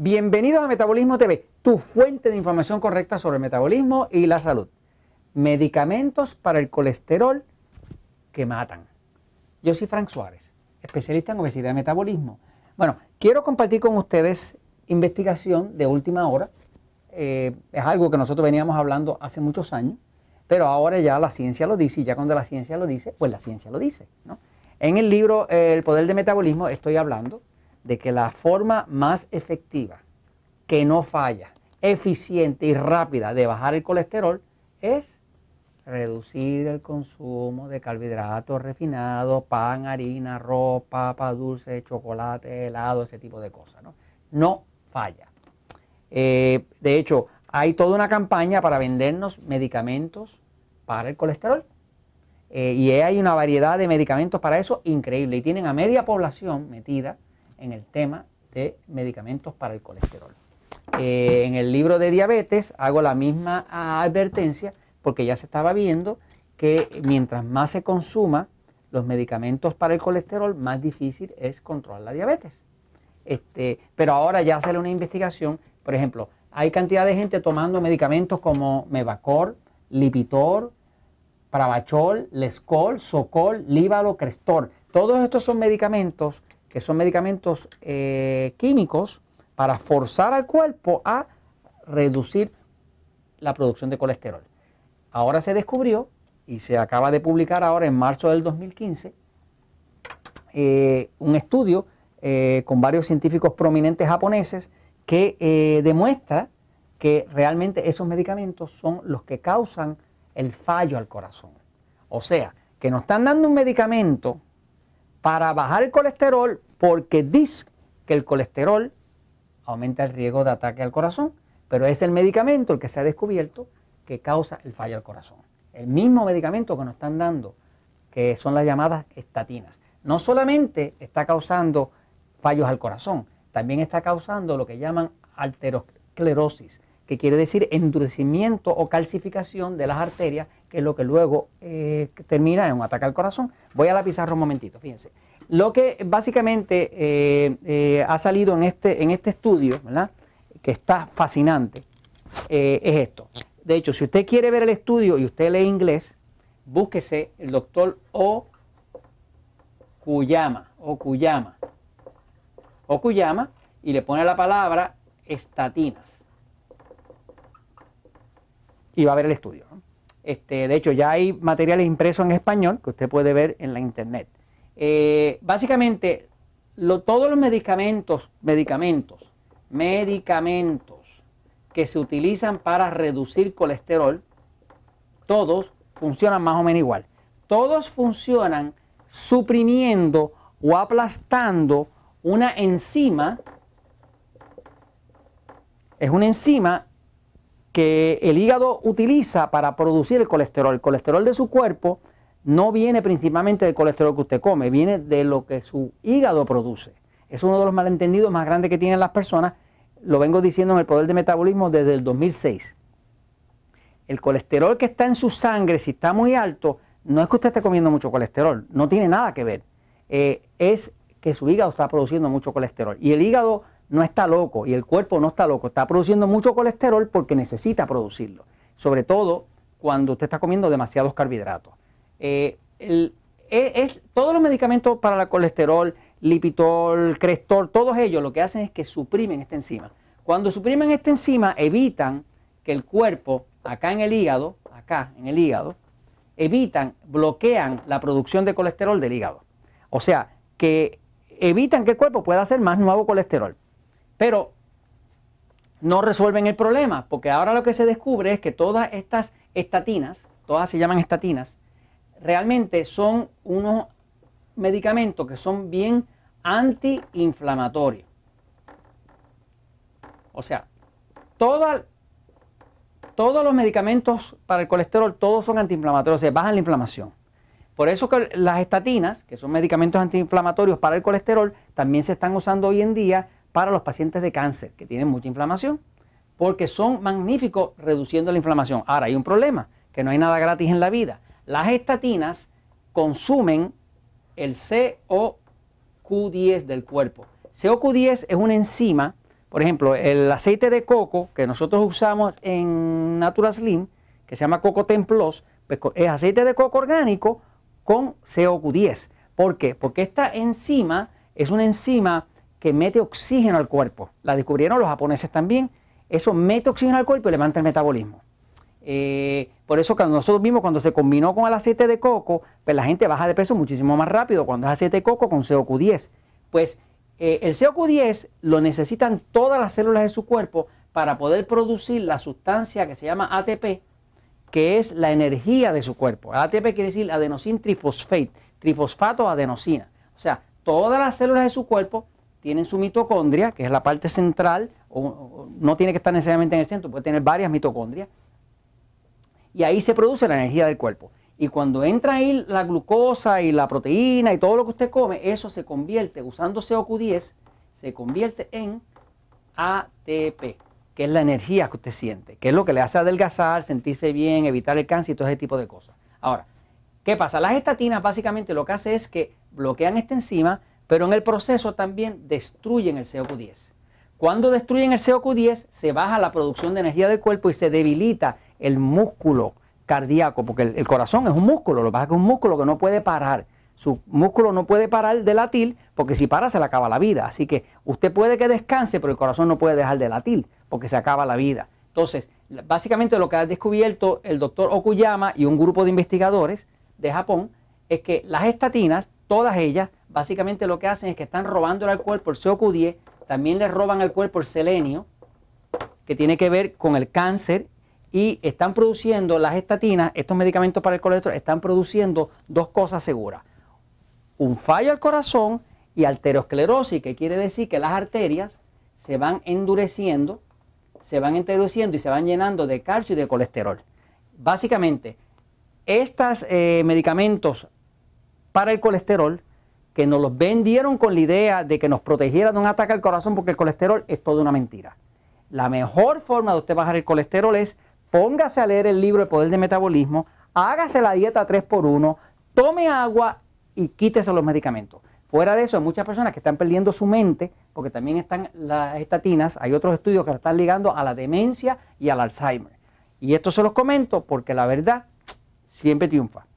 Bienvenidos a Metabolismo TV, tu fuente de información correcta sobre el metabolismo y la salud. Medicamentos para el colesterol que matan. Yo soy Frank Suárez, especialista en obesidad y metabolismo. Bueno, quiero compartir con ustedes investigación de última hora. Eh, es algo que nosotros veníamos hablando hace muchos años, pero ahora ya la ciencia lo dice y ya cuando la ciencia lo dice, pues la ciencia lo dice. En el libro El poder del metabolismo estoy hablando de que la forma más efectiva, que no falla, eficiente y rápida de bajar el colesterol es reducir el consumo de carbohidratos refinados, pan, harina, arroz, papa, dulce, chocolate, helado, ese tipo de cosas. No, no falla. Eh, de hecho, hay toda una campaña para vendernos medicamentos para el colesterol. Eh, y hay una variedad de medicamentos para eso increíble. Y tienen a media población metida en el tema de medicamentos para el colesterol. Eh, en el libro de diabetes hago la misma advertencia porque ya se estaba viendo que mientras más se consuma los medicamentos para el colesterol, más difícil es controlar la diabetes. Este, pero ahora ya sale una investigación, por ejemplo, hay cantidad de gente tomando medicamentos como Mevacor, Lipitor, Pravachol, Lescol, Socol, Líbalo, Crestor. Todos estos son medicamentos que son medicamentos eh, químicos para forzar al cuerpo a reducir la producción de colesterol. Ahora se descubrió y se acaba de publicar ahora en marzo del 2015 eh, un estudio eh, con varios científicos prominentes japoneses que demuestra que realmente esos medicamentos son los que causan el fallo al corazón. O sea, que nos están dando un medicamento para bajar el colesterol porque dice que el colesterol aumenta el riesgo de ataque al corazón, pero es el medicamento el que se ha descubierto que causa el fallo al corazón. El mismo medicamento que nos están dando, que son las llamadas estatinas. No solamente está causando fallos al corazón, también está causando lo que llaman arteriosclerosis, que quiere decir endurecimiento o calcificación de las arterias que es lo que luego eh, termina en un ataque al corazón. Voy a la pizarra un momentito, fíjense. Lo que básicamente eh, eh, ha salido en este, en este estudio, ¿verdad? que está fascinante, es esto. De hecho, si usted quiere ver el estudio y usted lee inglés, búsquese el doctor O. Kuyama, o Kuyama, o Kuyama, y le pone la palabra estatinas. Y va a ver el estudio. Este, de hecho, ya hay materiales impresos en español que usted puede ver en la internet. Eh, básicamente, todos los medicamentos, medicamentos, medicamentos que se utilizan para reducir colesterol, todos funcionan más o menos igual. Todos funcionan suprimiendo o aplastando una enzima. Es una enzima que el hígado utiliza para producir el colesterol. El colesterol de su cuerpo no viene principalmente del colesterol que usted come, viene de lo que su hígado produce. Es uno de los malentendidos más grandes que tienen las personas. Lo vengo diciendo en el poder de metabolismo desde el 2006. El colesterol que está en su sangre, si está muy alto, no es que usted esté comiendo mucho colesterol, no tiene nada que ver. Eh, es que su hígado está produciendo mucho colesterol. Y el hígado no está loco y el cuerpo no está loco, está produciendo mucho colesterol porque necesita producirlo, sobre todo cuando usted está comiendo demasiados carbohidratos. Eh, e, es, todos los medicamentos para el colesterol, Lipitor, Crestor, todos ellos lo que hacen es que suprimen esta enzima. Cuando suprimen esta enzima, evitan que el cuerpo, acá en el hígado, acá en el hígado, evitan, bloquean la producción de colesterol del hígado. O sea, que evitan que el cuerpo pueda hacer más nuevo colesterol. Pero no resuelven el problema, porque ahora lo que se descubre es que todas estas estatinas, todas se llaman estatinas, realmente son unos medicamentos que son bien antiinflamatorios. O sea, todos los medicamentos para el colesterol, todos son antiinflamatorios, se bajan la inflamación. Por eso que las estatinas, que son medicamentos antiinflamatorios para el colesterol, también se están usando hoy en día para los pacientes de cáncer que tienen mucha inflamación, porque son magníficos reduciendo la inflamación. Ahora, hay un problema, que no hay nada gratis en la vida. Las estatinas consumen el COQ10 del cuerpo. COQ10 es una enzima Por ejemplo, el aceite de coco que nosotros usamos en Natural Slim, que se llama Coco Templos, pues es aceite de coco orgánico con CoQ10. ¿Por qué? Porque esta enzima es una enzima que mete oxígeno al cuerpo. La descubrieron los japoneses también. Eso mete oxígeno al cuerpo y levanta el metabolismo. Eh, por eso cuando nosotros vimos cuando se combinó con el aceite de coco, pues la gente baja de peso muchísimo más rápido cuando es aceite de coco con CoQ10. Pues eh, el CoQ10 lo necesitan todas las células de su cuerpo para poder producir la sustancia que se llama ATP, que es la energía de su cuerpo. ATP quiere decir adenosín trifosfate, trifosfato adenosina. O sea, todas las células de su cuerpo tienen su mitocondria, que es la parte central, o, no tiene que estar necesariamente en el centro, puede tener varias mitocondrias, y ahí se produce la energía del cuerpo. Y cuando entra ahí la glucosa y la proteína y todo lo que usted come, eso se convierte, usando CoQ10, se convierte en ATP, que es la energía que usted siente, que es lo que le hace adelgazar, sentirse bien, evitar el cáncer y todo ese tipo de cosas. Ahora, ¿qué pasa? Las estatinas básicamente lo que hace es que bloquean esta enzima, pero en el proceso también destruyen el CoQ10. Cuando destruyen el CoQ10, se baja la producción de energía del cuerpo y se debilita el músculo cardíaco, porque el, corazón es un músculo, lo que pasa es que es un músculo que no puede parar. Su músculo no puede parar de latir porque si para se le acaba la vida. Así que usted puede que descanse, pero el corazón no puede dejar de latir porque se acaba la vida. Entonces, básicamente lo que ha descubierto el doctor Okuyama y un grupo de investigadores de Japón es que las estatinas, todas ellas, básicamente lo que hacen es que están robándole al cuerpo el CoQ10, también le roban al cuerpo el selenio, que tiene que ver con el cáncer y están produciendo las estatinas, estos medicamentos para el colesterol, están produciendo dos cosas seguras. Un fallo al corazón y arteriosclerosis, que quiere decir que las arterias se van endureciendo, se van endureciendo y se van llenando de calcio y de colesterol. Básicamente, estos eh, medicamentos para el colesterol, que nos los vendieron con la idea de que nos protegieran de un ataque al corazón, porque el colesterol es toda una mentira. La mejor forma de usted bajar el colesterol es póngase a leer el libro El Poder del Metabolismo, hágase la dieta 3x1, tome agua y quítese los medicamentos. Fuera de eso, hay muchas personas que están perdiendo su mente, porque también están las estatinas, hay otros estudios que están ligando a la demencia y al Alzheimer. Y esto se los comento porque la verdad siempre triunfa.